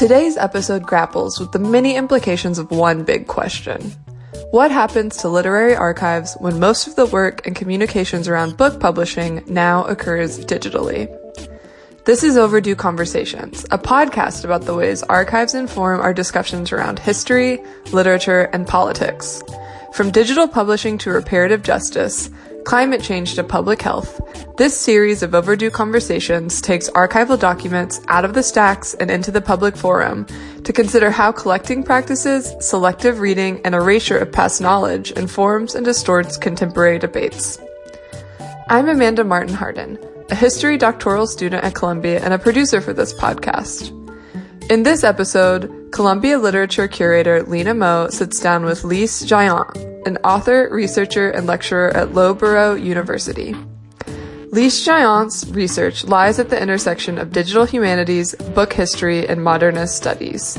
Today's episode grapples with the many implications of one big question. What happens to literary archives when most of the work and communications around book publishing now occurs digitally? This is Overdue Conversations, a podcast about the ways archives inform our discussions around history, literature, and politics. From digital publishing to reparative justice, climate change to public health, this series of overdue conversations takes archival documents out of the stacks and into the public forum to consider how collecting practices, selective reading, and erasure of past knowledge informs and distorts contemporary debates. I'm Amanda Martin Hardin, a history doctoral student at Columbia and a producer for this podcast. In this episode, Columbia literature curator Lena Moe sits down with Lise Jaillant, an author, researcher, and lecturer at Loughborough University. Lise Jaillant's research lies at the intersection of digital humanities, book history, and modernist studies.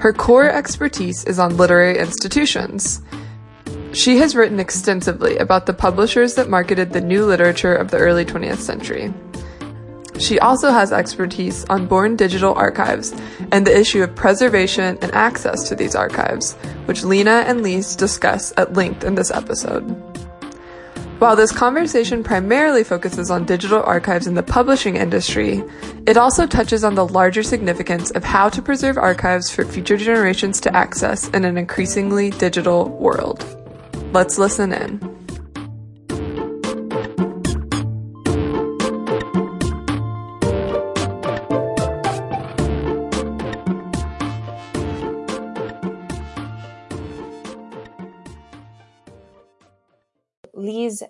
Her core expertise is on literary institutions. She has written extensively about the publishers that marketed the new literature of the early 20th century. She also has expertise on born digital archives and the issue of preservation and access to these archives, which Lena and Lise discuss at length in this episode. While this conversation primarily focuses on digital archives in the publishing industry, it also touches on the larger significance of how to preserve archives for future generations to access in an increasingly digital world. Let's listen in.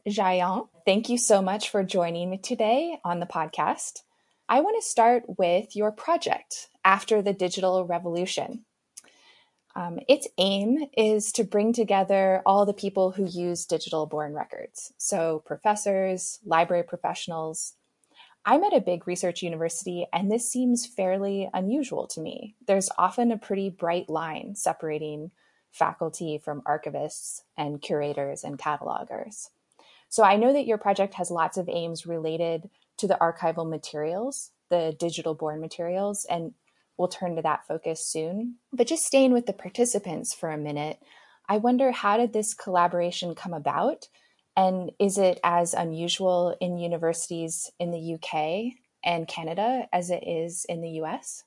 Jaillant, thank you so much for joining me today on the podcast. I want to start with your project after the digital revolution. Um, its aim is to bring together all the people who use digital born records. So, professors, library professionals. I'm at a big research university, and this seems fairly unusual to me. There's often a pretty bright line separating faculty from archivists and curators and catalogers. So I know that your project has lots of aims related to the archival materials, the digital born materials, and we'll turn to that focus soon. But just staying with the participants for a minute, I wonder how did this collaboration come about? And is it as unusual in universities in the UK and Canada as it is in the US?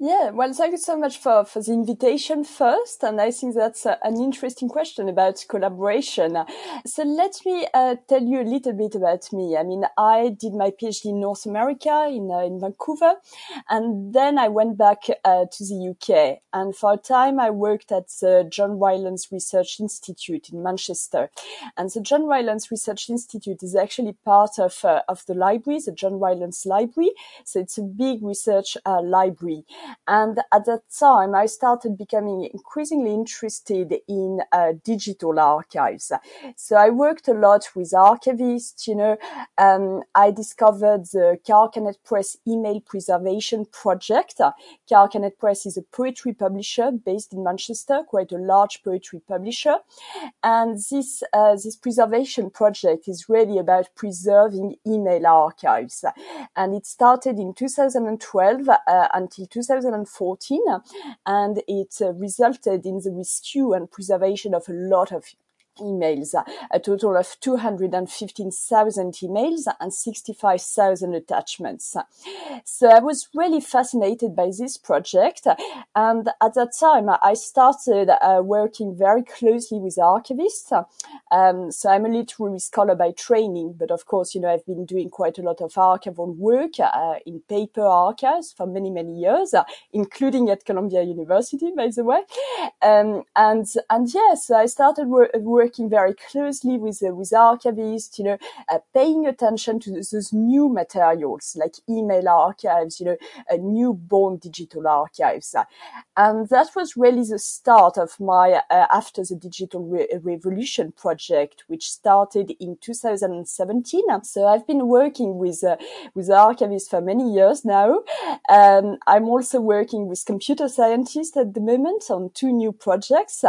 Yeah, well, thank you so much for, for the invitation first. And I think that's an interesting question about collaboration. So let me uh, tell you a little bit about me. I mean, I did my PhD in North America in, uh, in Vancouver. And then I went back uh, to the UK. And for a time, I worked at the John Rylands Research Institute in Manchester. And the John Rylands Research Institute is actually part of, uh, of the library, the John Rylands Library. So it's a big research uh, library. And at that time, I started becoming increasingly interested in uh, digital archives. So I worked a lot with archivists, you know, um, I discovered the Carcanet Press email preservation project. Carcanet Press is a poetry publisher based in Manchester, quite a large poetry publisher. And this, uh, this preservation project is really about preserving email archives. And it started in 2012 uh, until 2014. 2014, and it uh, resulted in the rescue and preservation of a lot of emails, a total of 215,000 emails and 65,000 attachments. So I was really fascinated by this project. And at that time, I started uh, working very closely with archivists. Um, so I'm a literary scholar by training, but of course, you know, I've been doing quite a lot of archival work uh, in paper archives for many, many years, uh, including at Columbia University, by the way. Um, and, and yes, I started working working very closely with uh, with archivists, you know, uh, paying attention to those new materials like email archives, you know, uh, newborn digital archives, and that was really the start of my uh, after the digital Re- revolution project, which started in 2017. So I've been working with uh, with archivists for many years now. Um, I'm also working with computer scientists at the moment on two new projects.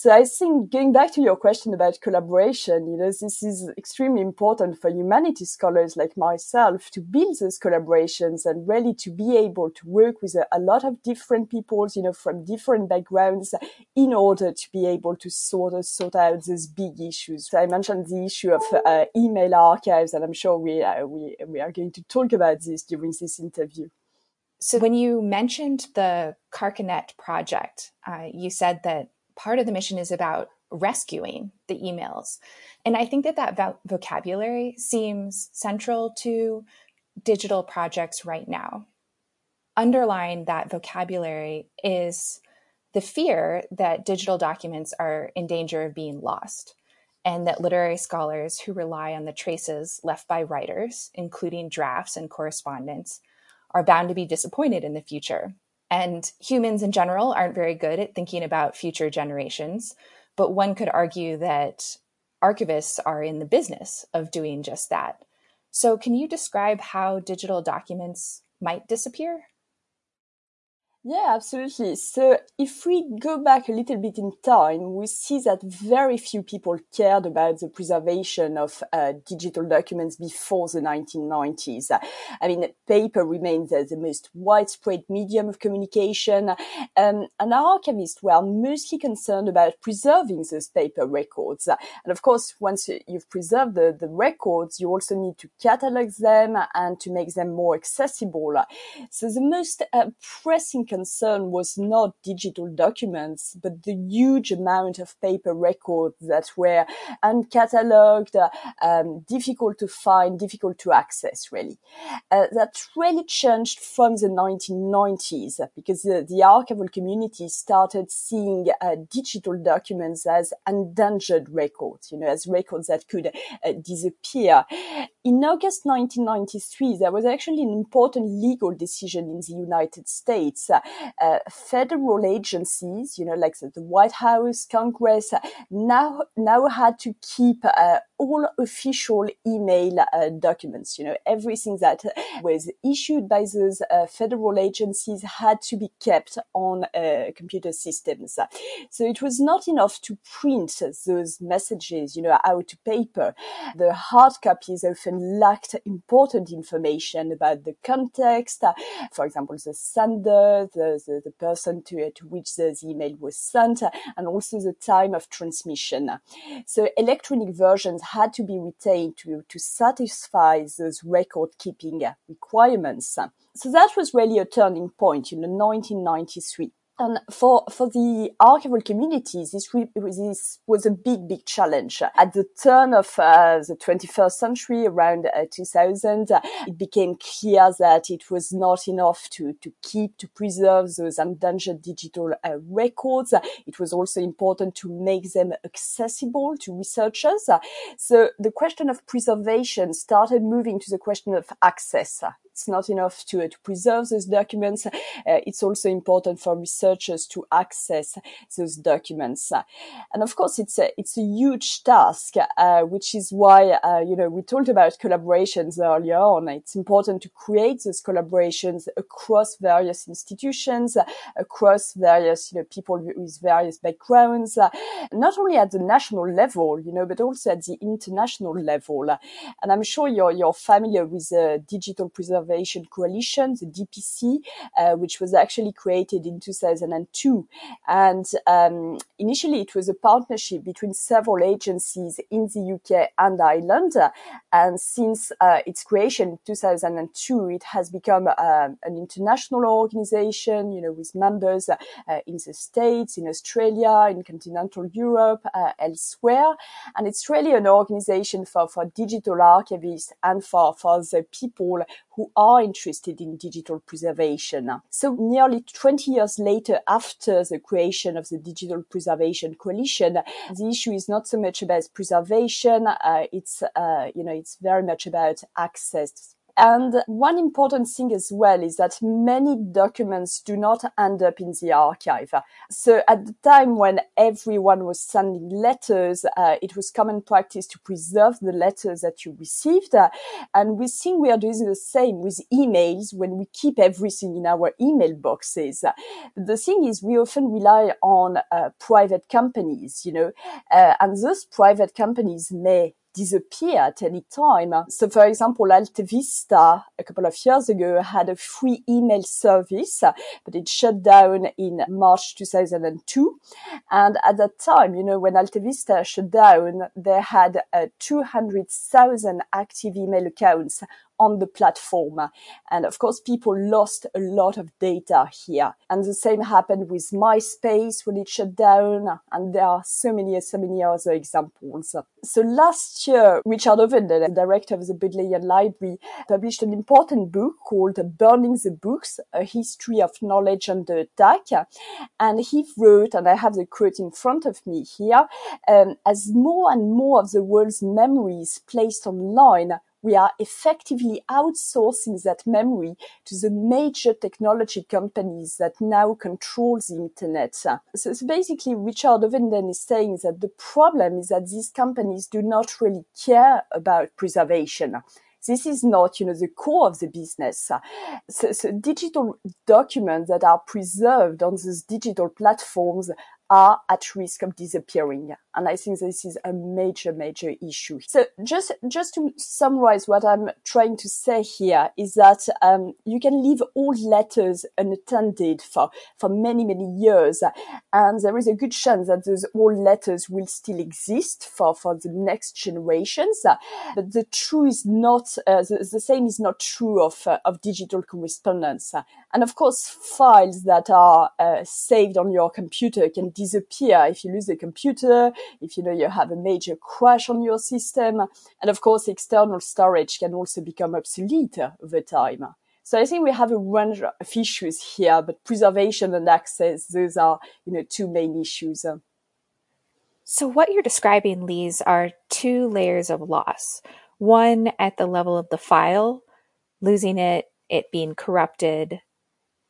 so I think going back to your question about collaboration, you know, this is extremely important for humanities scholars like myself to build those collaborations and really to be able to work with a, a lot of different people, you know, from different backgrounds in order to be able to sort of sort out these big issues. So I mentioned the issue of uh, email archives, and I'm sure we, uh, we, we are going to talk about this during this interview. So, when you mentioned the Carcanet project, uh, you said that part of the mission is about rescuing the emails. And I think that that vo- vocabulary seems central to digital projects right now. Underlying that vocabulary is the fear that digital documents are in danger of being lost, and that literary scholars who rely on the traces left by writers, including drafts and correspondence, are bound to be disappointed in the future. And humans in general aren't very good at thinking about future generations, but one could argue that archivists are in the business of doing just that. So, can you describe how digital documents might disappear? Yeah, absolutely. So if we go back a little bit in time, we see that very few people cared about the preservation of uh, digital documents before the 1990s. I mean, paper remains the most widespread medium of communication, um, and archivists were mostly concerned about preserving those paper records. And of course, once you've preserved the, the records, you also need to catalog them and to make them more accessible. So the most uh, pressing concern was not digital documents, but the huge amount of paper records that were uncatalogued, um, difficult to find, difficult to access, really. Uh, that really changed from the 1990s because the, the archival community started seeing uh, digital documents as endangered records, you know, as records that could uh, disappear. In August 1993, there was actually an important legal decision in the United States uh, federal agencies, you know, like the, White House, Congress, now now had to keep uh, all official email uh, documents. You know, everything that was issued by those uh, federal agencies had to be kept on uh, computer systems. So it was not enough to print those messages, you know, out to paper. The hard copies often lacked important information about the context, for example, the sender, the, the, the person to, to which the email was sent, and also the time of transmission. So electronic versions had to be retained to, to satisfy those record keeping requirements. So that was really a turning point in 1993. And for, for the archival communities, this, this was a big, big challenge. At the turn of uh, the 21st century, around uh, 2000, uh, it became clear that it was not enough to, to keep, to preserve those endangered digital uh, records. It was also important to make them accessible to researchers. So the question of preservation started moving to the question of access it's not enough to, uh, to preserve those documents. Uh, it's also important for researchers to access those documents. and of course, it's a, it's a huge task, uh, which is why, uh, you know, we talked about collaborations earlier on. It's important to create those collaborations across various institutions, across various, you know, people with various backgrounds, not only at the national level, you know, but also at the international level. And I'm sure you're, you're familiar with the digital preservation Coalition, the DPC, uh, which was actually created in 2002. And um, initially, it was a partnership between several agencies in the UK and Ireland. And since uh, its creation in 2002, it has become uh, an international organization, you know, with members uh, in the States, in Australia, in continental Europe, uh, elsewhere. And it's really an organization for, for digital archivists and for, for the people who are interested in digital preservation. So nearly 20 years later, after the creation of the Digital Preservation Coalition, the issue is not so much about preservation. Uh, it's, uh, you know, it's very much about access And one important thing as well is that many documents do not end up in the archive. So at the time when everyone was sending letters, uh, it was common practice to preserve the letters that you received. And we think we are doing the same with emails when we keep everything in our email boxes. The thing is, we often rely on uh, private companies, you know, uh, and those private companies may disappear at any time. So for example, AltaVista a couple of years ago had a free email service, but it shut down in March 2002. And at that time, you know, when AltaVista shut down, they had uh, 200,000 active email accounts on the platform. And of course, people lost a lot of data here. And the same happened with MySpace when it shut down. And there are so many, so many other examples. So last year, Richard Ovenden, the director of the Bodleian Library, published an important book called Burning the Books, A History of Knowledge Under Attack. And he wrote, and I have the quote in front of me here, um, as more and more of the world's memories placed online, we are effectively outsourcing that memory to the major technology companies that now control the internet. So, so basically, Richard Ovenden is saying that the problem is that these companies do not really care about preservation this is not, you know, the core of the business. So, so, digital documents that are preserved on these digital platforms are at risk of disappearing. And I think this is a major, major issue. So just, just to summarize what I'm trying to say here is that, um, you can leave all letters unattended for, for many, many years. And there is a good chance that those old letters will still exist for, for the next generations. But the true is not, uh, the, the, same is not true of, uh, of digital correspondence. And of course, files that are uh, saved on your computer can disappear if you lose the computer, if you know you have a major crash on your system. And of course, external storage can also become obsolete over time. So I think we have a range of issues here, but preservation and access, those are, you know, two main issues. So what you're describing, Lise, are two layers of loss. One at the level of the file, losing it, it being corrupted,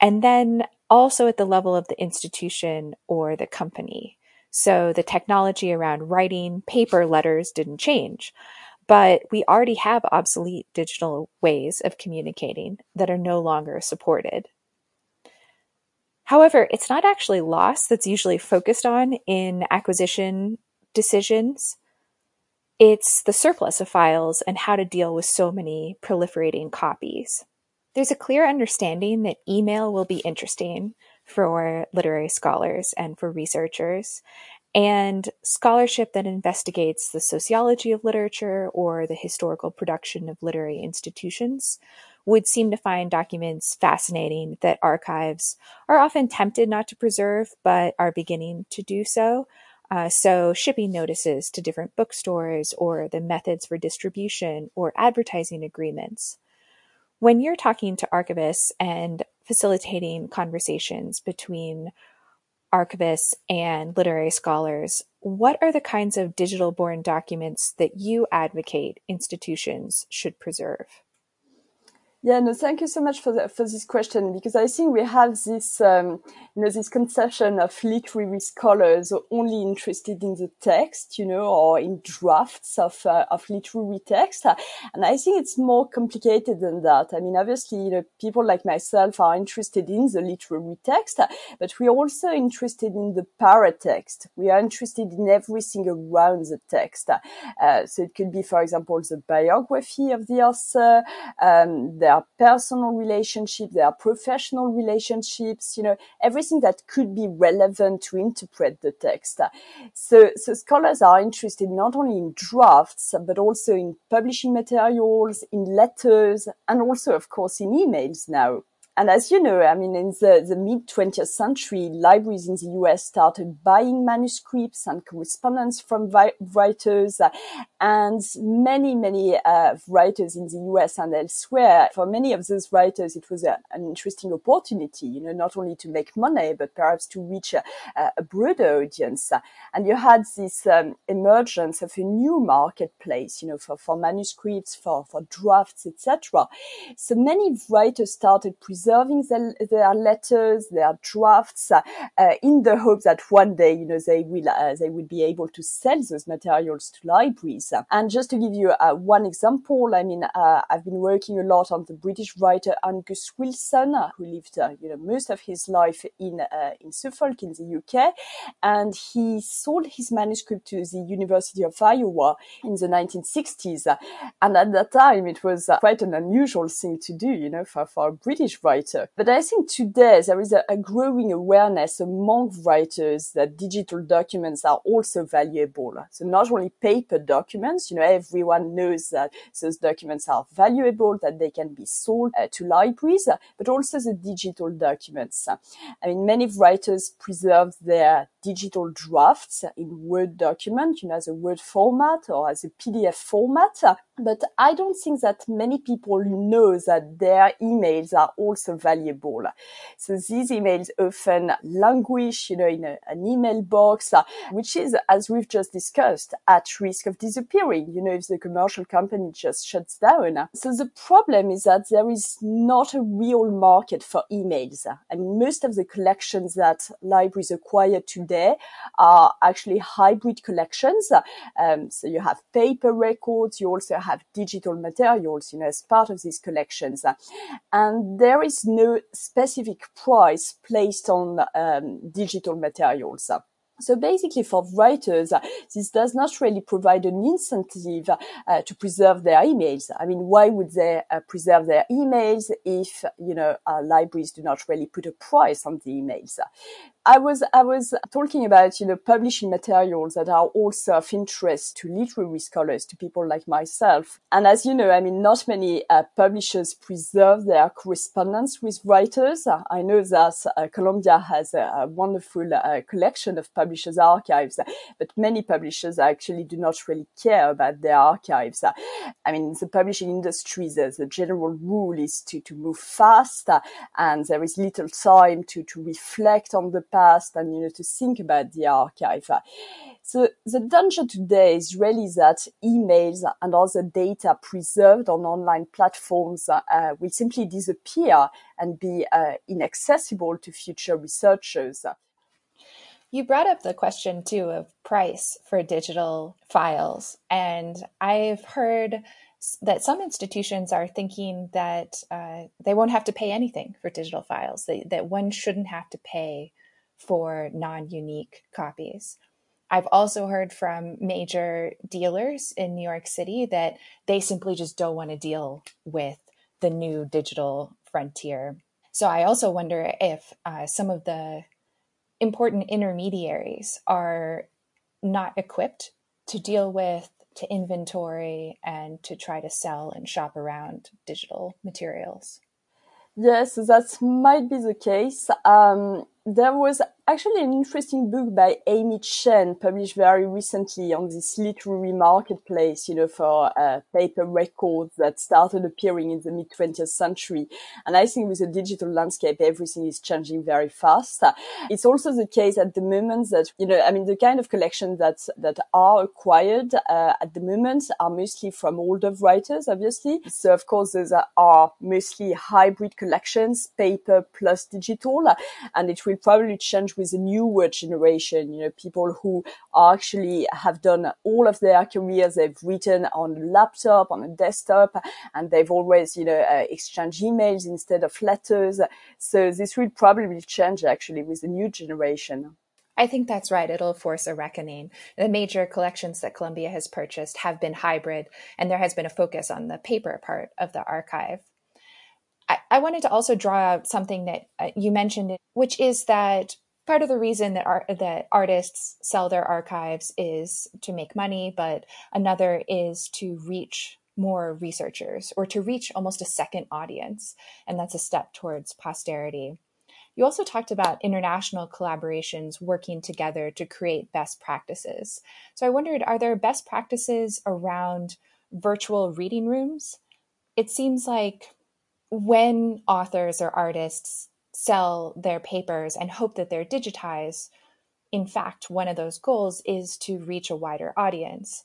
and then also at the level of the institution or the company. So the technology around writing paper letters didn't change, but we already have obsolete digital ways of communicating that are no longer supported. However, it's not actually loss that's usually focused on in acquisition decisions. It's the surplus of files and how to deal with so many proliferating copies. There's a clear understanding that email will be interesting for literary scholars and for researchers, and scholarship that investigates the sociology of literature or the historical production of literary institutions would seem to find documents fascinating that archives are often tempted not to preserve, but are beginning to do so. Uh, so, shipping notices to different bookstores, or the methods for distribution, or advertising agreements. When you're talking to archivists and facilitating conversations between archivists and literary scholars, what are the kinds of digital born documents that you advocate institutions should preserve? Yeah, no, thank you so much for the, for this question because I think we have this, um, you know, this conception of literary scholars only interested in the text, you know, or in drafts of uh, of literary text, and I think it's more complicated than that. I mean, obviously, you know, people like myself are interested in the literary text, but we're also interested in the paratext. We are interested in everything around the text. Uh, so it could be, for example, the biography of the author. Um, there are personal relationships, there are professional relationships, you know, everything that could be relevant to interpret the text. So, so scholars are interested not only in drafts, but also in publishing materials, in letters, and also, of course, in emails now. And as you know, I mean, in the, the mid 20th century, libraries in the US started buying manuscripts and correspondence from writers, and many, many uh, writers in the US and elsewhere. For many of those writers, it was a, an interesting opportunity, you know, not only to make money, but perhaps to reach a, a broader audience. And you had this um, emergence of a new marketplace, you know, for, for manuscripts, for, for drafts, etc. So many writers started preserving the, their letters, their drafts, uh, in the hope that one day, you know, they will uh, they will be able to sell those materials to libraries. And just to give you uh, one example, I mean, I've been working a lot on the British writer Angus Wilson, who lived, you know, most of his life in in Suffolk in the UK, and he sold his manuscript to the University of Iowa in the 1960s. And at that time, it was quite an unusual thing to do, you know, for, for a British writer. But I think today there is a, a growing awareness among writers that digital documents are also valuable. So not only paper documents, you know, everyone knows that those documents are valuable, that they can be sold uh, to libraries, but also the digital documents. I mean, many writers preserve their digital drafts in Word document, you know, as a Word format or as a PDF format. But I don't think that many people know that their emails are also valuable. So these emails often languish, you know, in a, an email box, uh, which is, as we've just discussed, at risk of disappearing, you know, if the commercial company just shuts down. So the problem is that there is not a real market for emails. Mean, most of the collections that libraries acquire today are actually hybrid collections. Um, so you have paper records, you also have digital materials, you know, as part of these collections. And there is no specific price placed on um, digital materials. So basically for writers, uh, this does not really provide an incentive uh, to preserve their emails. I mean, why would they uh, preserve their emails if, you know, libraries do not really put a price on the emails? I was I was talking about you know publishing materials that are also of interest to literary scholars, to people like myself. And as you know, I mean, not many uh, publishers preserve their correspondence with writers. I know that uh, Columbia has a, a wonderful uh, collection of publishers' archives, but many publishers actually do not really care about their archives. I mean, the publishing industry, the, the general rule is to to move fast, and there is little time to to reflect on the past and you know to think about the archive. So the danger today is really that emails and other data preserved on online platforms uh, will simply disappear and be uh, inaccessible to future researchers. You brought up the question too of price for digital files, and I've heard that some institutions are thinking that uh, they won't have to pay anything for digital files, that, that one shouldn't have to pay for non unique copies. I've also heard from major dealers in New York City that they simply just don't want to deal with the new digital frontier. So I also wonder if uh, some of the important intermediaries are not equipped to deal with, to inventory, and to try to sell and shop around digital materials. Yes, that might be the case. Um, there was actually an interesting book by Amy Chen published very recently on this literary marketplace, you know, for uh, paper records that started appearing in the mid 20th century. And I think with the digital landscape, everything is changing very fast. It's also the case at the moment that, you know, I mean, the kind of collections that, that are acquired uh, at the moment are mostly from older writers, obviously. So of course, those are mostly hybrid collections, paper plus digital, and it will probably change with the newer generation, you know, people who actually have done all of their careers, they've written on a laptop, on a desktop, and they've always, you know, uh, exchanged emails instead of letters. So this will probably change actually with the new generation. I think that's right. It'll force a reckoning. The major collections that Columbia has purchased have been hybrid, and there has been a focus on the paper part of the archive. I, wanted to also draw out something that uh, you mentioned, which is that part of the reason that art, that artists sell their archives is to make money, but another is to reach more researchers or to reach almost a second audience. And that's a step towards posterity. You also talked about international collaborations working together to create best practices. So I wondered are there best practices around virtual reading rooms? It seems like when authors or artists sell their papers and hope that they're digitized, in fact, one of those goals is to reach a wider audience.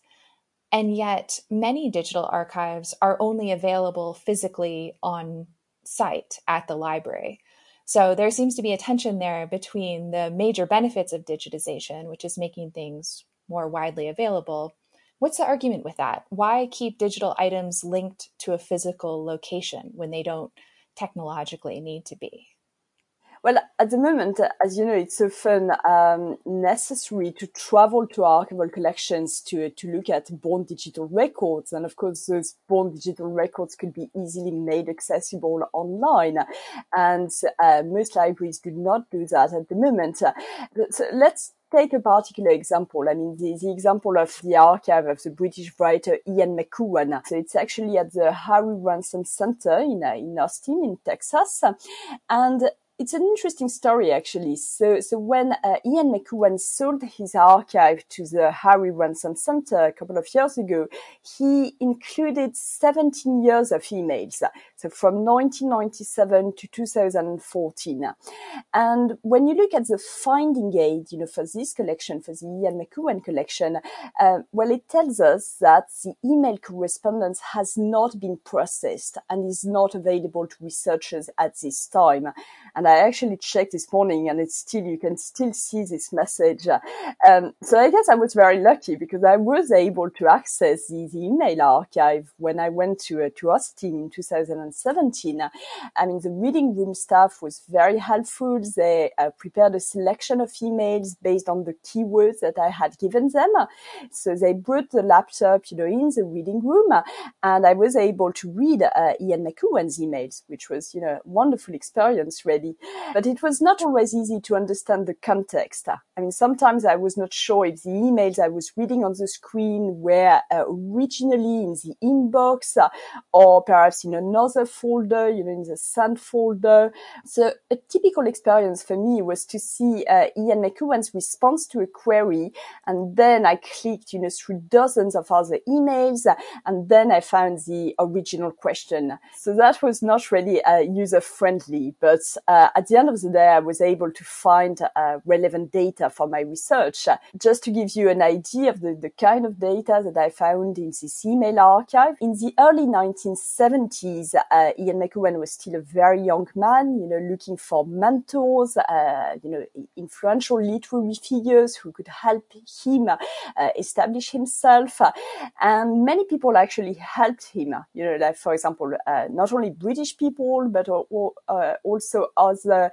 And yet, many digital archives are only available physically on site at the library. So there seems to be a tension there between the major benefits of digitization, which is making things more widely available. What's the argument with that? Why keep digital items linked to a physical location when they don't technologically need to be? Well, at the moment, as you know, it's often um, necessary to travel to archival collections to to look at born digital records, and of course, those born digital records could be easily made accessible online, and uh, most libraries do not do that at the moment. So let's take a particular example. I mean, the, the, example of the archive of the British writer Ian McEwan. So it's actually at the Harry Ransom Center in, uh, in Austin, in Texas. And it's an interesting story, actually. So, so when uh, Ian McEwan sold his archive to the Harry Ransom Center a couple of years ago, he included 17 years of emails. So from 1997 to 2014. And when you look at the finding aid, you know, for this collection, for the Ian McEwan collection, uh, well, it tells us that the email correspondence has not been processed and is not available to researchers at this time. And I actually checked this morning and it's still, you can still see this message. Um, so I guess I was very lucky because I was able to access the, the email archive when I went to, uh, to Austin in 2017. I mean, the reading room staff was very helpful. They uh, prepared a selection of emails based on the keywords that I had given them. So they brought the laptop, you know, in the reading room and I was able to read uh, Ian McEwan's emails, which was, you know, wonderful experience really. But it was not always easy to understand the context. I mean, sometimes I was not sure if the emails I was reading on the screen were uh, originally in the inbox uh, or perhaps in another folder, you know, in the sent folder. So a typical experience for me was to see uh, Ian McEwan's response to a query. And then I clicked, you know, through dozens of other emails. And then I found the original question. So that was not really uh, user friendly, but uh, at the end of the day, I was able to find uh, relevant data for my research. Just to give you an idea of the, the kind of data that I found in this email archive, in the early 1970s, uh, Ian McEwan was still a very young man, you know, looking for mentors, uh, you know, influential literary figures who could help him uh, establish himself. And many people actually helped him, you know, like, for example, uh, not only British people, but also other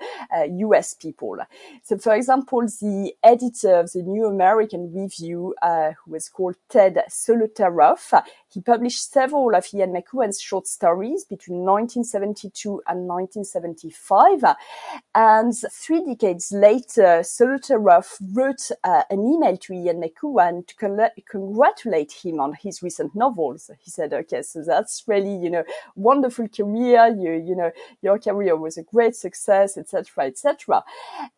US people. So, for example, the editor of the New American Review, uh, who was called Ted Solotaroff. He published several of Ian McEwan's short stories between 1972 and 1975. And three decades later, Solotaroff wrote uh, an email to Ian McEwan to con- congratulate him on his recent novels. He said, okay, so that's really, you know, wonderful career. You, you know, your career was a great success, etc., etc.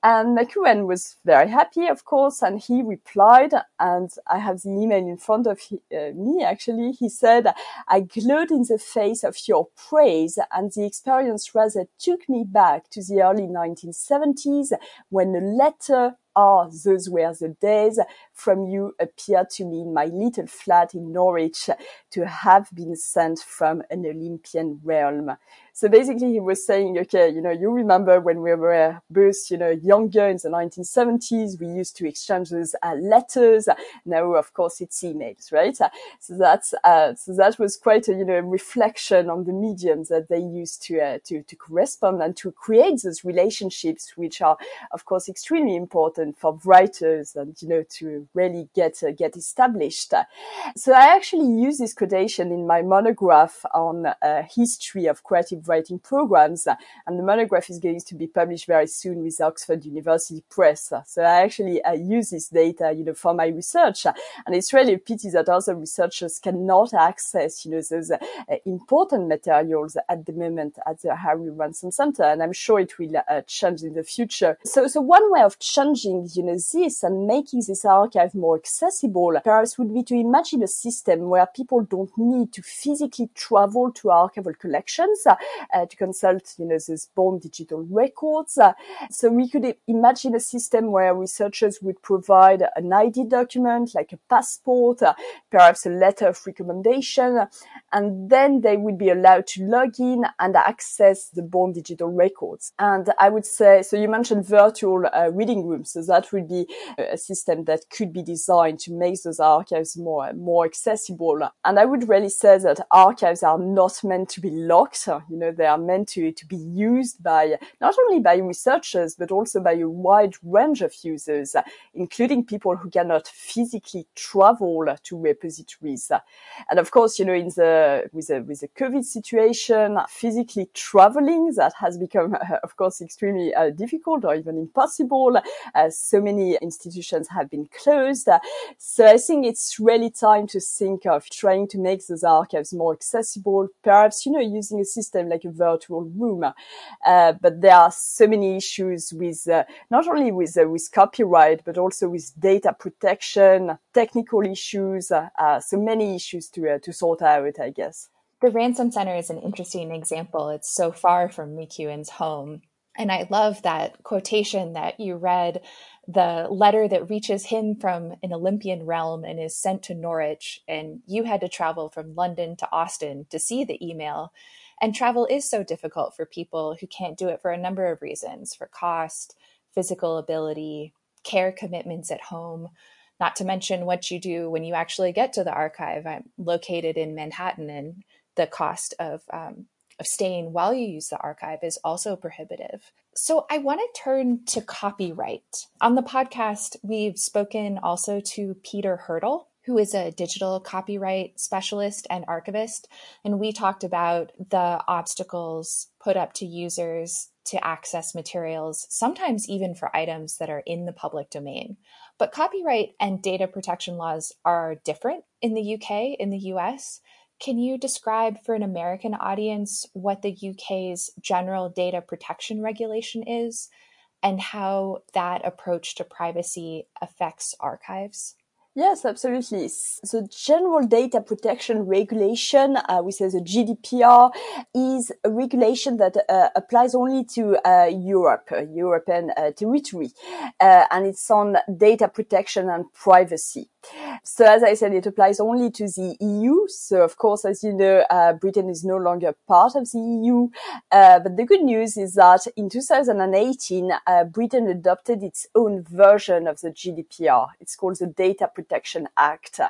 And McEwan was very happy, of course, and he replied, and I have the email in front of uh, me actually. He said, I glowed in the face of your praise, and the experience rather took me back to the early 1970s when a letter Ah, those were the days from you appeared to me in my little flat in Norwich to have been sent from an Olympian realm. So basically he was saying, okay, you know, you remember when we were both, you know, younger in the 1970s, we used to exchange those uh, letters. Now, of course, it's emails, right? So that's, uh, so that was quite a, you know, reflection on the mediums that they used to, uh, to, to correspond and to create those relationships, which are, of course, extremely important important for writers and, you know, to really get, uh, get established. So I actually use this quotation in my monograph on uh, history of creative writing programs. And the monograph is going to be published very soon with Oxford University Press. So I actually uh, use this data, you know, for my research. And it's really a pity that other researchers cannot access, you know, those uh, important materials at the moment at the Harry Ransom Center. And I'm sure it will uh, change in the future. So, so one way of changing, you know, this and making this archive more accessible perhaps would be to imagine a system where people don't need to physically travel to archival collections uh, to consult, you know, those born digital records. so we could imagine a system where researchers would provide an ID document like a passport, uh, perhaps a letter of recommendation, and then they would be allowed to log in and access the born digital records. And I would say, so you mentioned virtual uh, reading rooms, so that would be a system that could be designed to make those archives more more accessible. And I would really say that archives are not meant to be locked. You know, they are meant to to be used by not only by researchers but also by a wide range of users, including people who cannot physically travel to repositories. And of course, you know, in the with the with the COVID situation, physically traveling that has become, of course, extremely uh, difficult or even impossible. Uh, so many institutions have been closed. So I think it's really time to think of trying to make those archives more accessible, perhaps, you know, using a system like a virtual room. Uh, but there are so many issues with, uh, not only with, uh, with copyright, but also with data protection, technical issues, uh, uh, so many issues to, uh, to sort out, I guess. The Ransom Center is an interesting example. It's so far from McEwan's home. And I love that quotation that you read the letter that reaches him from an Olympian realm and is sent to Norwich. And you had to travel from London to Austin to see the email. And travel is so difficult for people who can't do it for a number of reasons for cost, physical ability, care commitments at home, not to mention what you do when you actually get to the archive. I'm located in Manhattan, and the cost of um, of staying while you use the archive is also prohibitive. So I want to turn to copyright. On the podcast, we've spoken also to Peter Hirtle, who is a digital copyright specialist and archivist. And we talked about the obstacles put up to users to access materials, sometimes even for items that are in the public domain. But copyright and data protection laws are different in the UK, in the US. Can you describe for an American audience what the UK's general data protection regulation is and how that approach to privacy affects archives? Yes, absolutely. The General Data Protection Regulation, uh, which is the GDPR, is a regulation that uh, applies only to uh, Europe, uh, European uh, territory, uh, and it's on data protection and privacy. So as I said, it applies only to the EU. So of course, as you know, Britain is no longer part of the EU. But the good news is that in 2018, uh, Britain adopted its own version of the GDPR. It's called the Data Protection Act.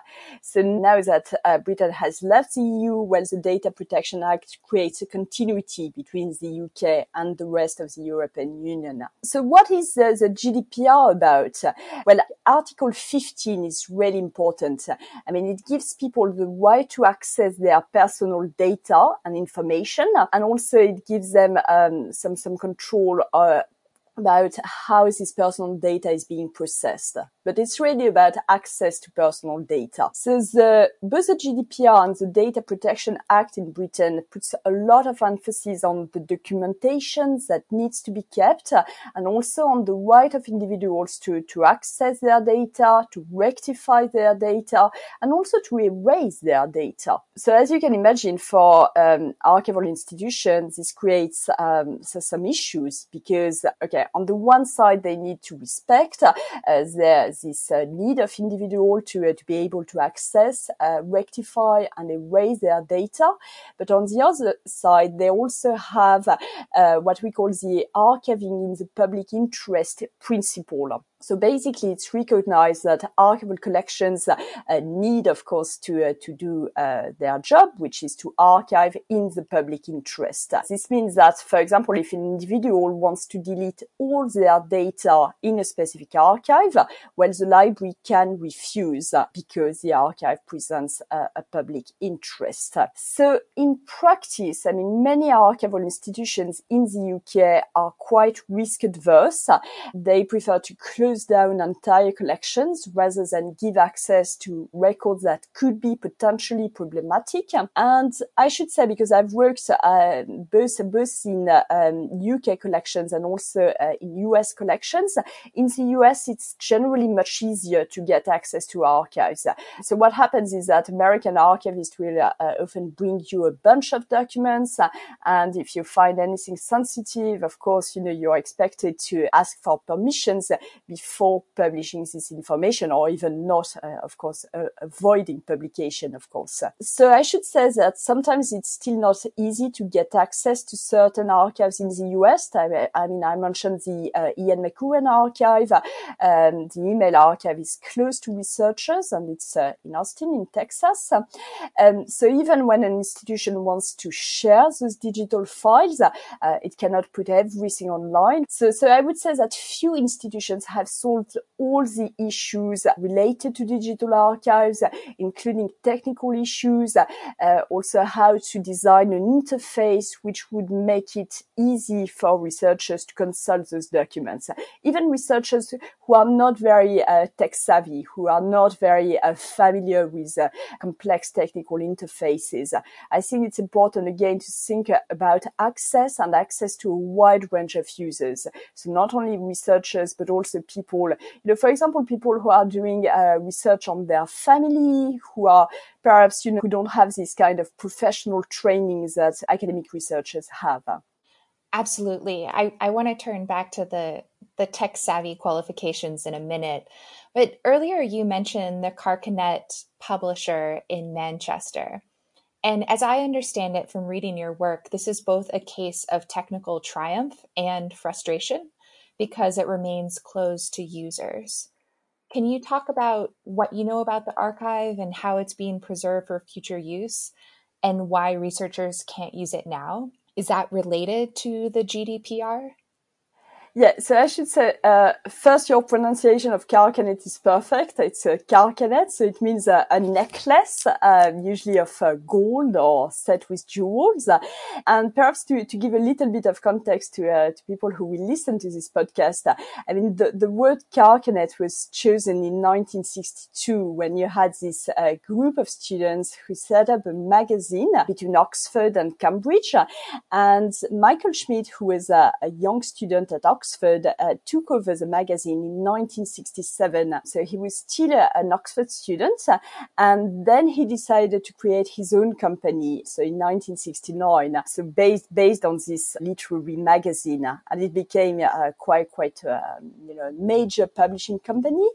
So now that uh, Britain has left the EU, well, the Data Protection Act creates a continuity between the UK and the rest of the European Union. So what is the GDPR about? Well, Article 15 is really important. I mean, it gives people the right to access their personal data and information, and also it gives them um, some some control uh, about how this personal data is being processed. But it's really about access to personal data. So the, both the GDPR and the Data Protection Act in Britain puts a lot of emphasis on the documentation that needs to be kept and also on the right of individuals to, to access their data, to rectify their data, and also to erase their data. So as you can imagine, for um, archival institutions, this creates um, so some issues because, okay, on the one side, they need to respect uh, this uh, need of individual to, uh, to be able to access, rectify and erase their data. But on the other side, they also have what we call the archiving in the public interest principle. So basically, it's recognized that archival collections uh, need, of course, to uh, to do uh, their job, which is to archive in the public interest. This means that, for example, if an individual wants to delete all their data in a specific archive, well, the library can refuse because the archive presents a public interest. So in practice, I mean, many archival institutions in the UK are quite risk adverse. They prefer to close down entire collections rather than give access to records that could be potentially problematic. And I should say, because I've worked uh, both, both in um, UK collections and also uh, in US collections, in the US, it's generally much easier to get access to archives. So what happens is that American archivists will uh, often bring you a bunch of documents. and if you find anything sensitive, of course, you know, you're expected to ask for permissions before publishing this information or even not, uh, of course, uh, avoiding publication, of course. So I should say that sometimes it's still not easy to get access to certain archives in the US. I, I mean, I mentioned the uh, Ian McEwan archive. Um, the email archive is close to researchers and it's in Austin, in Texas. Um, so even when an institution wants to share those digital files, uh, it cannot put everything online. So, so I would say that few institutions have solved all the issues related to digital archives, including technical issues, uh, also how to design an interface which would make it easy for researchers to consult those documents. Even researchers who are not very uh, tech savvy, who are not very uh, familiar with uh, complex technical interfaces. I think it's important again to think about access and access to a wide range of users. So not only researchers, but also people, you know, for example, people who are doing uh, research on their family, who are perhaps, you know, who don't have this kind of professional trainings that academic researchers have. Absolutely. I, I want to turn back to the the tech savvy qualifications in a minute. But earlier you mentioned the Carcanet publisher in Manchester. And as I understand it from reading your work, this is both a case of technical triumph and frustration because it remains closed to users. Can you talk about what you know about the archive and how it's being preserved for future use and why researchers can't use it now? Is that related to the GDPR? Yeah, so I should say, uh, first, your pronunciation of carcanet is perfect. It's a carcanet, so it means a, a necklace, uh, usually of uh, gold or set with jewels. And perhaps to, to give a little bit of context to, uh, to people who will listen to this podcast, I mean, the, the word carcanet was chosen in 1962 when you had this uh, group of students who set up a magazine between Oxford and Cambridge. And Michael Schmidt, who was a, a young student at Oxford, Oxford uh, took over the magazine in 1967. So he was still uh, an Oxford student. and then he decided to create his own company. So in 1969, so based, based on this literary magazine and it became uh, quite, quite, um, you know, major publishing company.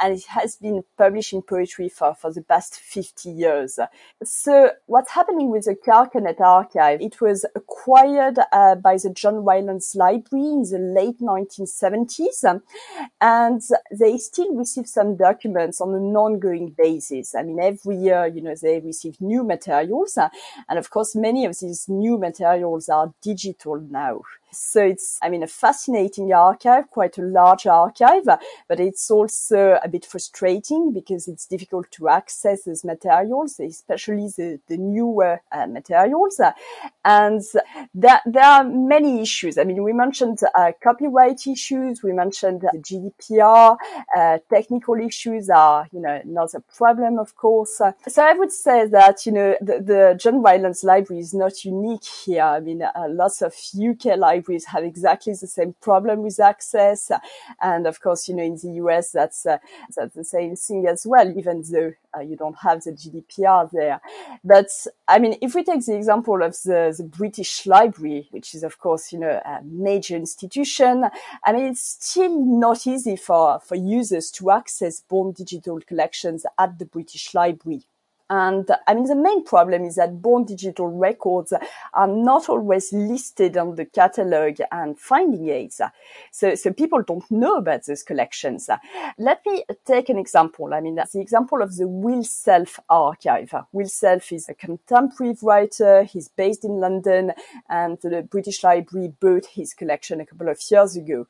And it has been publishing poetry for, for the past 50 years. So what's happening with the Carcanet archive? It was acquired uh, by the John Rylands Library in the late late 1970s. And they still receive some documents on an ongoing basis. I mean, every year, you know, they receive new materials. And of course, many of these new materials are digital now. So it's, I mean, a fascinating archive, quite a large archive, but it's also a bit frustrating because it's difficult to access those materials, especially the, the newer uh, materials. And there, there are many issues. I mean, we mentioned uh, copyright issues. We mentioned the GDPR. Uh, technical issues are, you know, not a problem, of course. So I would say that, you know, the, the John Rylands Library is not unique here. I mean, uh, lots of UK libraries have exactly the same problem with access. And of course, you know, in the US, that's, uh, that's the same thing as well, even though Uh, you don't have the GDPR there. But I mean, if we take the example of the, the British Library, which is of course, you know, a major institution, I mean, it's still not easy for, for users to access born digital collections at the British Library. And I mean, the main problem is that born digital records are not always listed on the catalog and finding aids. So, so people don't know about those collections. Let me take an example. I mean, the example of the Will Self archive. Will Self is a contemporary writer. He's based in London and the British Library bought his collection a couple of years ago.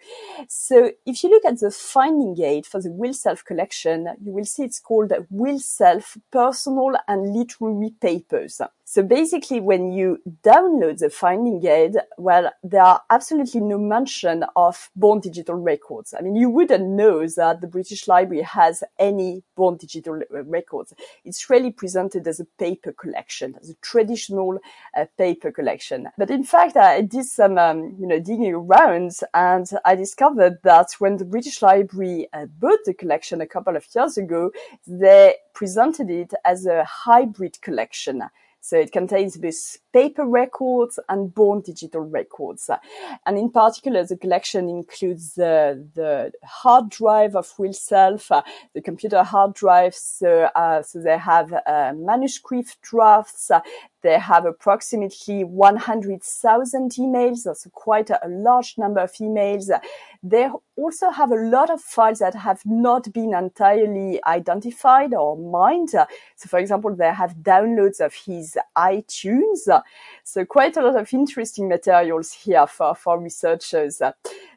So if you look at the finding aid for the Will Self collection, you will see it's called Will Self Personal and Literary Papers. So basically, when you download the finding aid, well, there are absolutely no mention of born digital records. I mean, you wouldn't know that the British Library has any born digital records. It's really presented as a paper collection, as a traditional uh, paper collection. But in fact, I did some, um, you know, digging around and I discovered that when the British Library uh, bought the collection a couple of years ago, they presented it as a hybrid collection. So it contains both paper records and born digital records. And in particular, the collection includes the, the hard drive of Will Self, uh, the computer hard drive. So, uh, so they have uh, manuscript drafts. They have approximately 100,000 emails. So quite a, a large number of emails. They also have a lot of files that have not been entirely identified or mined. So for example, they have downloads of his iTunes. So quite a lot of interesting materials here for, for researchers.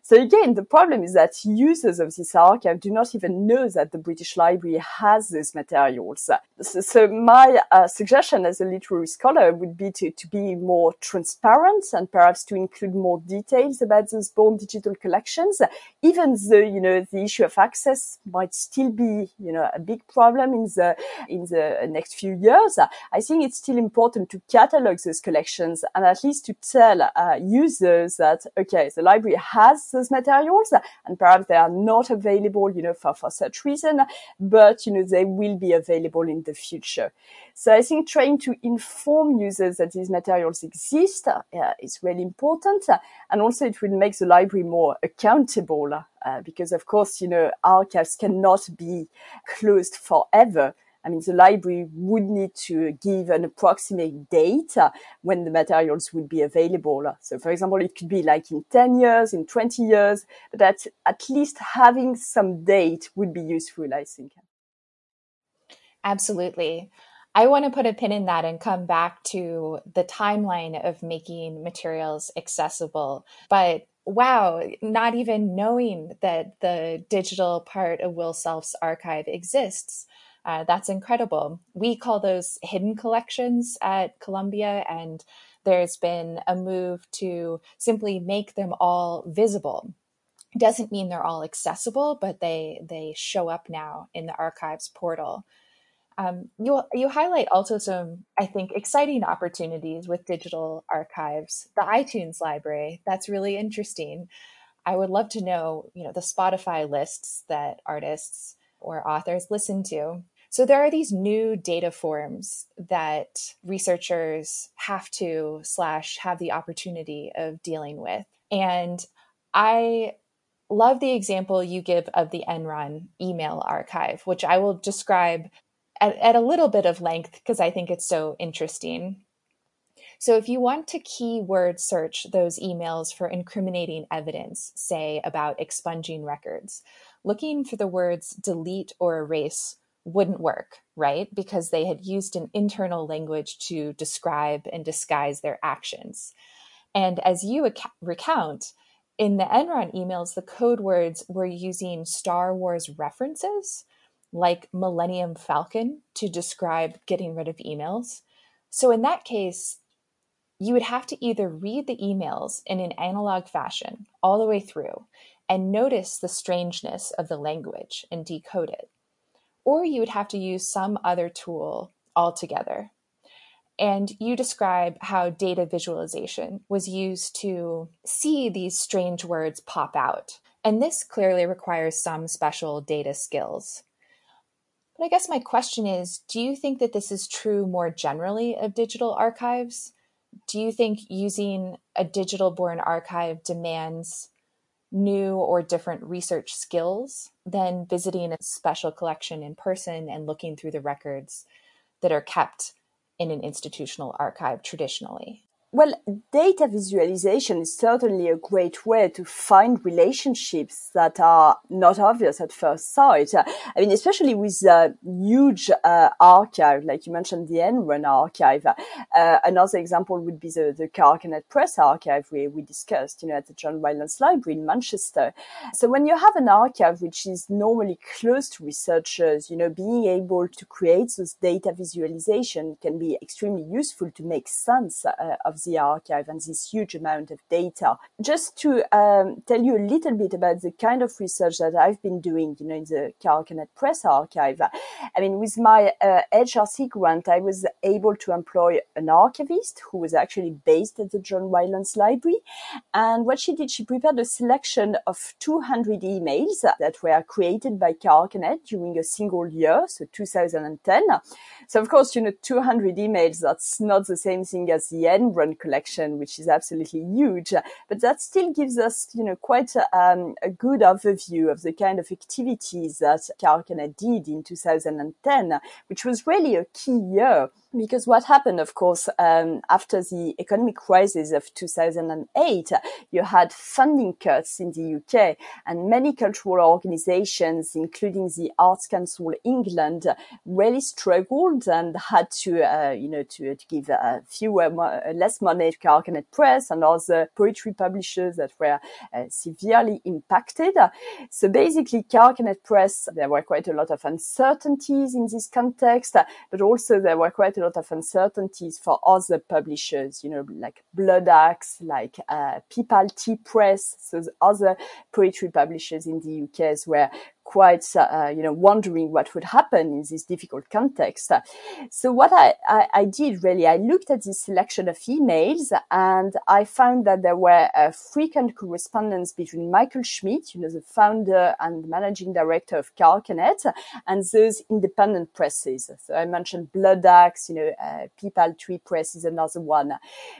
So again, the problem is that users of this archive do not even know that the British Library has these materials. So, so my uh, suggestion as a literary scholar would be to, to be more transparent and perhaps to include more details about those born digital collections, even though, you know, the issue of access might still be, you know, a big problem in the, in the next few years. I think it's still important to catalog those collections and at least to tell uh, users that, okay, the library has those materials and perhaps they are not available, you know, for, for such reason, but, you know, they will be available in the future. So I think trying to inform users that these materials exist uh, is really important. And also it will make the library more accountable uh, because of course, you know, archives cannot be closed forever. I mean, the library would need to give an approximate date uh, when the materials would be available. So, for example, it could be like in 10 years, in 20 years, but at, at least having some date would be useful, I think. Absolutely. I want to put a pin in that and come back to the timeline of making materials accessible. But wow, not even knowing that the digital part of Will Self's archive exists uh, that's incredible. We call those hidden collections at Columbia, and there's been a move to simply make them all visible. Doesn't mean they're all accessible, but they they show up now in the archives portal. Um, you you highlight also some, I think, exciting opportunities with digital archives. The iTunes library that's really interesting. I would love to know, you know, the Spotify lists that artists or authors listen to so there are these new data forms that researchers have to slash have the opportunity of dealing with. And I love the example you give of the Enron email archive, which I will describe at, at a little bit of length because I think it's so interesting. So, if you want to keyword search those emails for incriminating evidence, say about expunging records, looking for the words delete or erase wouldn't work, right? Because they had used an internal language to describe and disguise their actions. And as you recount, in the Enron emails, the code words were using Star Wars references like Millennium Falcon to describe getting rid of emails. So in that case, you would have to either read the emails in an analog fashion all the way through and notice the strangeness of the language and decode it or you would have to use some other tool altogether. And you describe how data visualization was used to see these strange words pop out. And this clearly requires some special data skills. But I guess my question is do you think that this is true more generally of digital archives? Do you think using a digital born archive demands new or different research skills than visiting a special collection in person and looking through the records that are kept in an institutional archive traditionally? Well, data visualization is certainly a great way to find relationships that are not obvious at first sight. I mean, especially with a huge uh, archive, like you mentioned, the Enron archive. Uh, another example would be the, the Carcanet Press archive we, we discussed, you know, at the John Rylands Library in Manchester. So when you have an archive which is normally close to researchers, you know, being able to create those data visualization can be extremely useful to make sense uh, of the archive and this huge amount of data. Just to um, tell you a little bit about the kind of research that I've been doing, you know, in the Carcanet Press archive. I mean, with my uh, HRC grant, I was able to employ an archivist who was actually based at the John Rylands Library. And what she did, she prepared a selection of 200 emails that were created by Carcanet during a single year, so 2010. So of course, you know, 200 emails, that's not the same thing as the Enron collection, which is absolutely huge, but that still gives us, you know, quite a, um, a good overview of the kind of activities that Carcanet did in 2010, which was really a key year because what happened, of course, um, after the economic crisis of 2008, you had funding cuts in the UK and many cultural organizations, including the Arts Council England, really struggled and had to, uh, you know, to, to give a fewer, less money to Carcanet Press and other poetry publishers that were uh, severely impacted. So basically, Carcanet Press, there were quite a lot of uncertainties in this context, but also there were quite a lot of uncertainties for other publishers, you know, like Bloodaxe, like uh, Peepal Tree Press, so other poetry publishers in the UK as well quite, uh, you know, wondering what would happen in this difficult context. So what I, I, I, did really, I looked at this selection of emails and I found that there were a frequent correspondence between Michael Schmidt, you know, the founder and managing director of Carcanet and those independent presses. So I mentioned Bloodaxe, you know, uh, Peepal Tree Press is another one.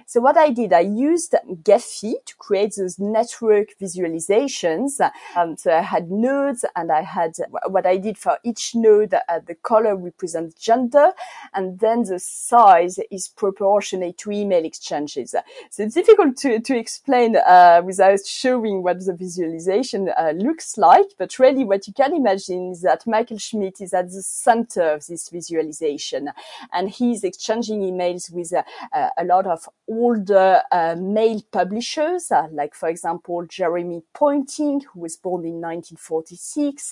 So what I did, I used Gephi to create those network visualizations. Um, so I had nodes and I had what I did for each node, uh, the color represents gender, and then the size is proportionate to email exchanges. So it's difficult to, to explain uh, without showing what the visualization uh, looks like, but really what you can imagine is that Michael Schmidt is at the center of this visualization, and he's exchanging emails with uh, uh, a lot of older uh, male publishers, like for example Jeremy Poynting, who was born in 1946,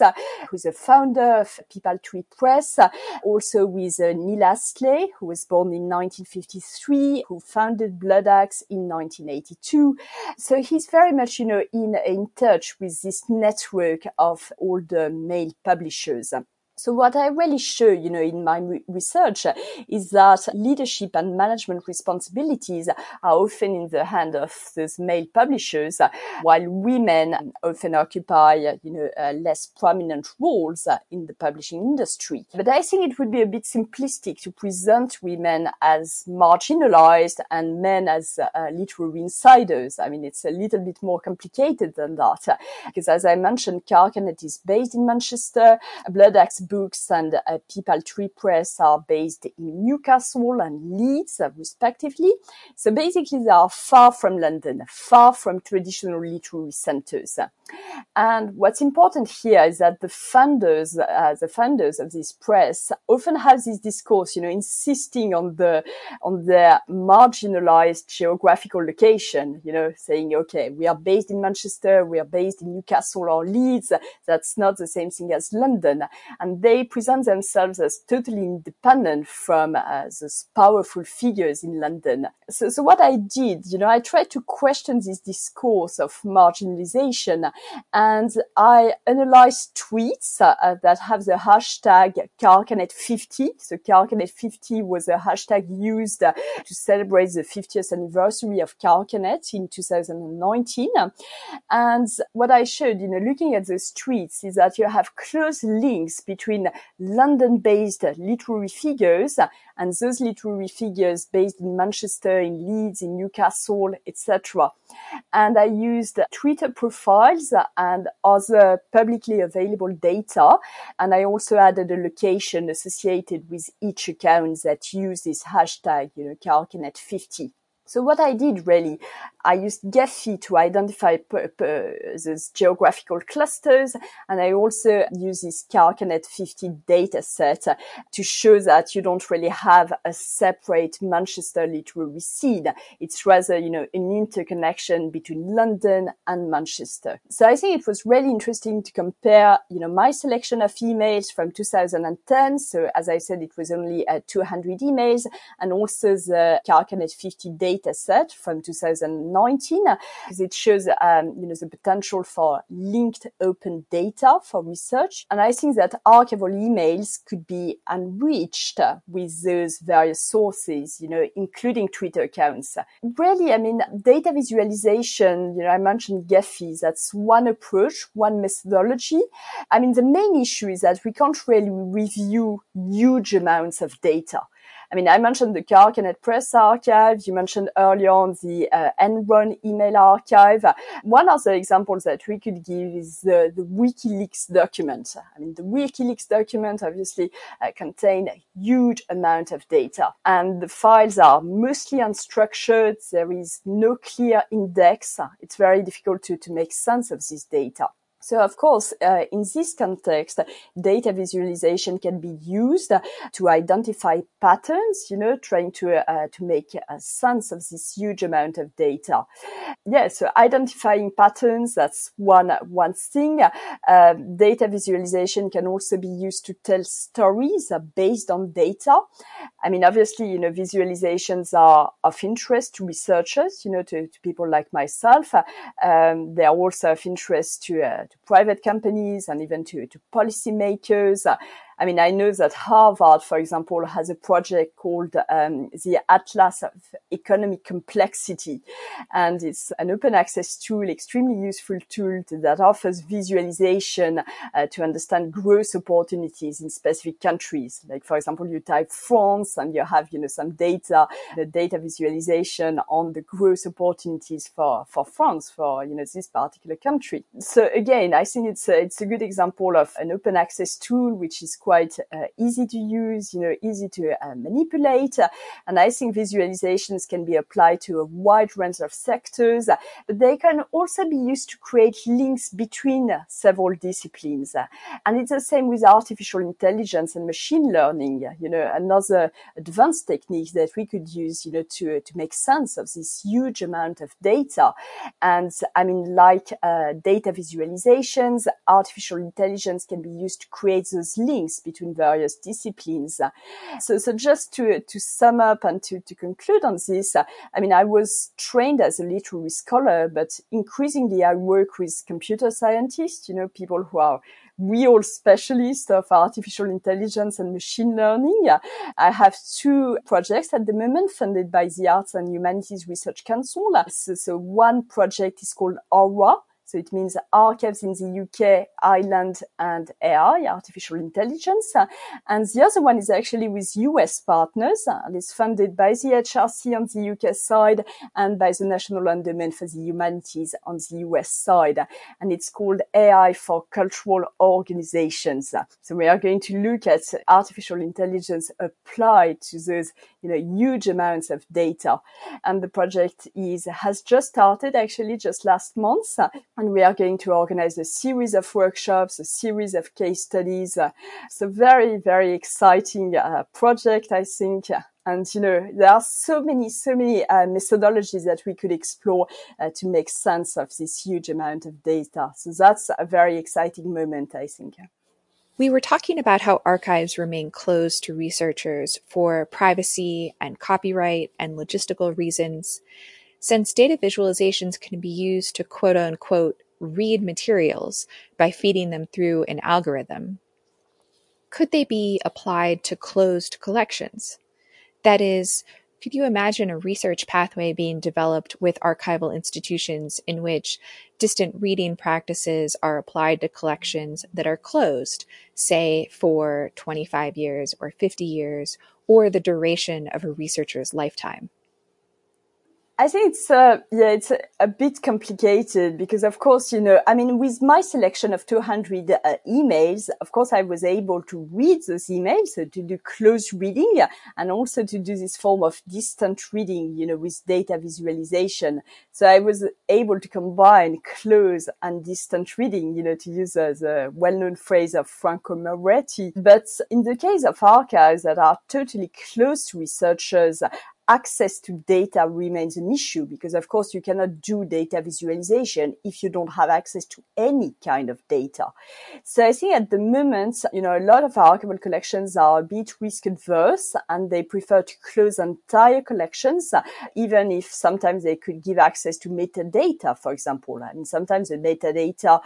who's a founder of Peepal Tree Press, also with uh, Neil Astley, who was born in 1953, who founded Bloodaxe in 1982. So he's very much, you know, in, in touch with this network of all the male publishers. So what I really show, you know, in my re- research is that leadership and management responsibilities are often in the hand of those male publishers, while women often occupy, you know, uh, less prominent roles in the publishing industry. But I think it would be a bit simplistic to present women as marginalized and men as uh, literary insiders. I mean, it's a little bit more complicated than that, because as I mentioned, Carcanet is based in Manchester. Bloodaxe Books and uh, Peepal Tree Press are based in Newcastle and Leeds, respectively. So basically, they are far from London, far from traditional literary centers. And what's important here is that the funders, uh, the funders of this press often have this discourse, you know, insisting on the, on their marginalized geographical location, you know, saying, okay, we are based in Manchester, we are based in Newcastle or Leeds. That's not the same thing as London. And they present themselves as totally independent from uh, those powerful figures in London. So, so what I did, you know, I tried to question this discourse of marginalization and I analyzed tweets uh, that have the hashtag Carcanet50. So Carcanet50 was a hashtag used uh, to celebrate the 50th anniversary of Carcanet in 2019. And what I showed, you know, looking at those tweets is that you have close links between between London-based literary figures and those literary figures based in Manchester, in Leeds, in Newcastle, etc. And I used Twitter profiles and other publicly available data. And I also added a location associated with each account that used this hashtag, you know, Carcanet50. So what I did really, I used Gephi to identify those geographical clusters, and I also use this Carcanet 50 data set to show that you don't really have a separate Manchester literary seed. It's rather, you know, an interconnection between London and Manchester. So I think it was really interesting to compare, you know, my selection of emails from 2010. So as I said, it was only uh, 200 emails, and also the Carcanet 50 data set from 2019 because it shows um, you know the potential for linked open data for research. And i think that archival emails could be enriched with those various sources you know including twitter accounts. Really i mean data visualization you know i mentioned gephi that's one approach one methodology. I mean the main issue is that we can't really review huge amounts of data I mean, I mentioned the Carcanet Press archive. You mentioned earlier on the uh, Enron email archive. One of the examples that we could give is the, the WikiLeaks document. I mean, the WikiLeaks document obviously uh, contain a huge amount of data and the files are mostly unstructured. There is no clear index. It's very difficult to, to make sense of this data. So of course, uh, in this context, data visualization can be used to identify patterns, you know, trying to, uh, to make a sense of this huge amount of data. Yeah, so identifying patterns, that's one, one thing. Uh, data visualization can also be used to tell stories based on data. I mean, obviously, you know, visualizations are of interest to researchers, you know, to, to people like myself. Um, they are also of interest to, uh, to private companies and even to, to policymakers. I mean, I know that Harvard, for example, has a project called um, the Atlas of Economic Complexity, and it's an open access tool, extremely useful tool that offers visualization uh, to understand growth opportunities in specific countries. Like, for example, you type France and you have, you know, some data, the data visualization on the growth opportunities for, for France, for, you know, this particular country. So again, I think it's a, it's a good example of an open access tool, which is quite uh, easy to use, you know, easy to uh, manipulate. And I think visualizations can be applied to a wide range of sectors, but they can also be used to create links between several disciplines. And it's the same with artificial intelligence and machine learning, you know, another advanced technique that we could use, you know, to, to make sense of this huge amount of data. And I mean, like uh, data visualizations, artificial intelligence can be used to create those links between various disciplines. So, so just to, to sum up and to, to conclude on this, I mean, I was trained as a literary scholar, but increasingly I work with computer scientists, you know, people who are real specialists of artificial intelligence and machine learning. I have two projects at the moment funded by the Arts and Humanities Research Council. So, so one project is called Aura, so it means archives in the UK, Ireland, and AI, artificial intelligence. And the other one is actually with US partners and is funded by the HRC on the UK side and by the National Endowment for the Humanities on the US side. And it's called AI for Cultural Organizations. So we are going to look at artificial intelligence applied to those, you know, huge amounts of data. And the project is, has just started actually just last month and we are going to organize a series of workshops, a series of case studies. It's a very, very exciting uh, project, I think. And, you know, there are so many, so many uh, methodologies that we could explore uh, to make sense of this huge amount of data. So that's a very exciting moment, I think. We were talking about how archives remain closed to researchers for privacy and copyright and logistical reasons. Since data visualizations can be used to quote unquote read materials by feeding them through an algorithm, could they be applied to closed collections? That is, could you imagine a research pathway being developed with archival institutions in which distant reading practices are applied to collections that are closed, say for 25 years or 50 years, or the duration of a researcher's lifetime? I think it's uh, yeah, it's a, bit complicated because, of course, you know, I mean, with my selection of 200 uh, emails, of course, I was able to read those emails, so to do close reading, and also to do this form of distant reading, you know, with data visualization. So I was able to combine close and distant reading, you know, to use uh, the well-known phrase of Franco Moretti. But in the case of archives that are totally close researchers, access to data remains an issue because of course you cannot do data visualization if you don't have access to any kind of data. So I think at the moment, you know, a lot of archival collections are a bit risk adverse and they prefer to close entire collections, even if sometimes they could give access to metadata, for example. I mean, sometimes the metadata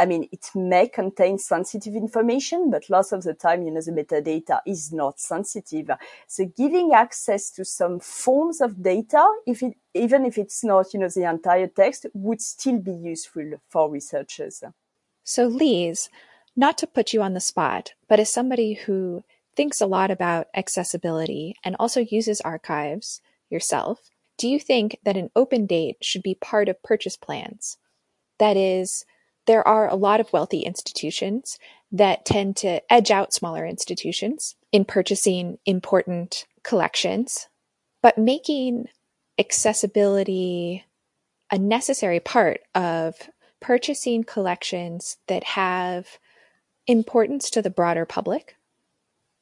I mean, it may contain sensitive information, but lots of the time, you know, the metadata is not sensitive. So giving access to some forms of data, if it, even if it's not, you know, the entire text would still be useful for researchers. So Lise, not to put you on the spot, but as somebody who thinks a lot about accessibility and also uses archives yourself, do you think that an open date should be part of purchase plans? That is, there are a lot of wealthy institutions that tend to edge out smaller institutions in purchasing important collections, but making accessibility a necessary part of purchasing collections that have importance to the broader public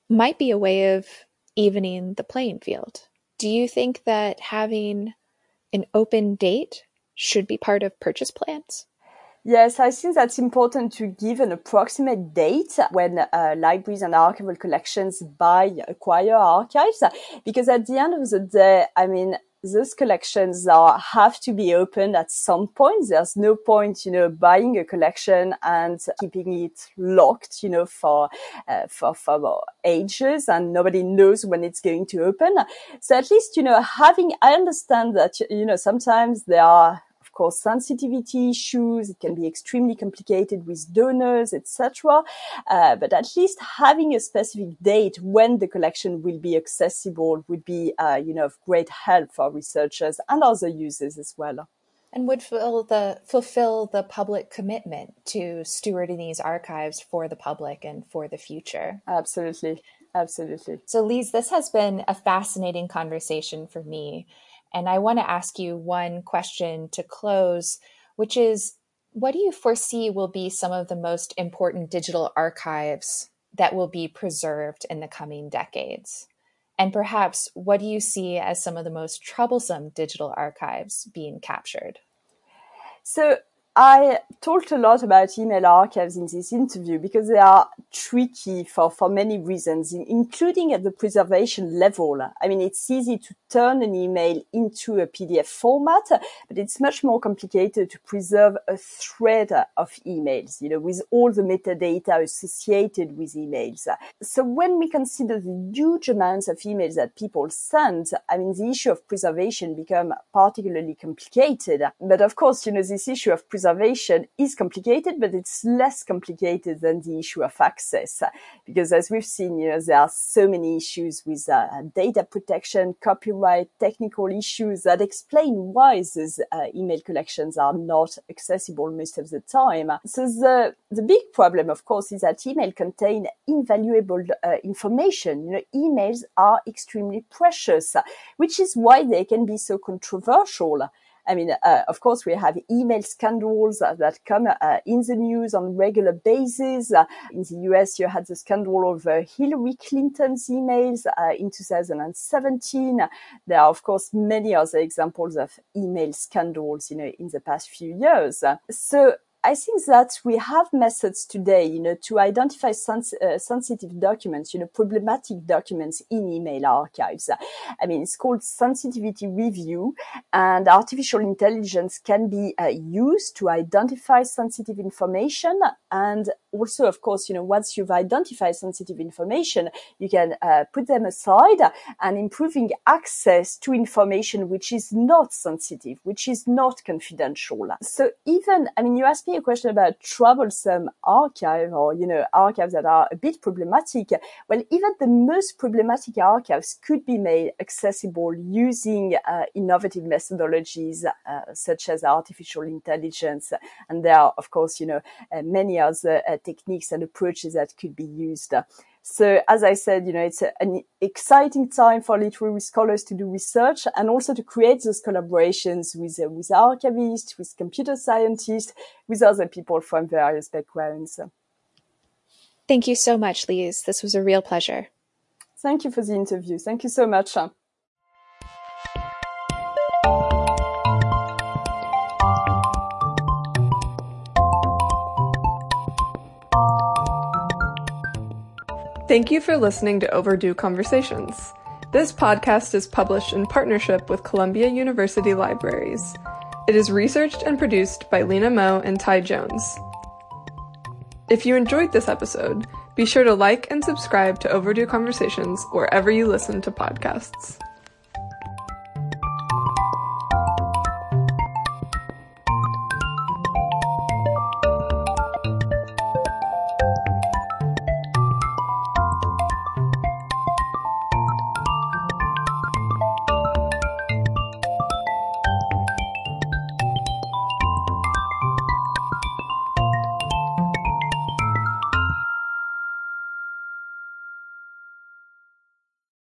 might be a way of evening the playing field. Do you think that having an open date should be part of purchase plans? Yes, I think that's important to give an approximate date when uh, libraries and archival collections buy, acquire archives, because at the end of the day, I mean, those collections are have to be opened at some point. There's no point, you know, buying a collection and keeping it locked, you know, for uh, for for ages, and nobody knows when it's going to open. So at least, you know, having I understand that you know sometimes there are course, sensitivity issues. It can be extremely complicated with donors, etc. Uh, but at least having a specific date when the collection will be accessible would be, uh, you know, of great help for researchers and other users as well and would fulfill the fulfill the public commitment to stewarding these archives for the public and for the future. Absolutely. Absolutely. So Lise, this has been a fascinating conversation for me. And I want to ask you one question to close, which is what do you foresee will be some of the most important digital archives that will be preserved in the coming decades? And perhaps what do you see as some of the most troublesome digital archives being captured? So, I talked a lot about email archives in this interview because they are tricky for, for many reasons, including at the preservation level. I mean, it's easy to turn an email into a PDF format, but it's much more complicated to preserve a thread of emails, you know, with all the metadata associated with emails. So when we consider the huge amounts of emails that people send, I mean, the issue of preservation become particularly complicated. But of course, you know, this issue of preservation preservation is complicated, but it's less complicated than the issue of access. Because as we've seen, you know, there are so many issues with uh, data protection, copyright, technical issues that explain why these uh, email collections are not accessible most of the time. So the, the big problem, of course, is that email contain invaluable uh, information. You know, emails are extremely precious, which is why they can be so controversial. I mean, uh, of course, we have email scandals uh, that come uh, in the news on regular basis. Uh, in the US, you had the scandal of Hillary Clinton's emails uh, in 2017. There are, of course, many other examples of email scandals, you know, in the past few years. So I think that we have methods today, you know, to identify sens- uh, sensitive documents, you know, problematic documents in email archives. I mean, it's called sensitivity review and artificial intelligence can be uh, used to identify sensitive information. And also, of course, you know, once you've identified sensitive information, you can uh, put them aside and improving access to information which is not sensitive, which is not confidential. So even, I mean, you asked a question about troublesome archive or, you know, archives that are a bit problematic. Well, even the most problematic archives could be made accessible using uh, innovative methodologies uh, such as artificial intelligence. And there are, of course, you know, uh, many other uh, techniques and approaches that could be used. So as I said, you know, it's a, an exciting time for literary scholars to do research and also to create those collaborations with, uh, with archivists, with computer scientists, with other people from various backgrounds. Thank you so much, Lise. This was a real pleasure. Thank you for the interview. Thank you so much. Thank you for listening to Overdue Conversations. This podcast is published in partnership with Columbia University Libraries. It is researched and produced by Lena Moe and Ty Jones. If you enjoyed this episode, be sure to like and subscribe to Overdue Conversations wherever you listen to podcasts.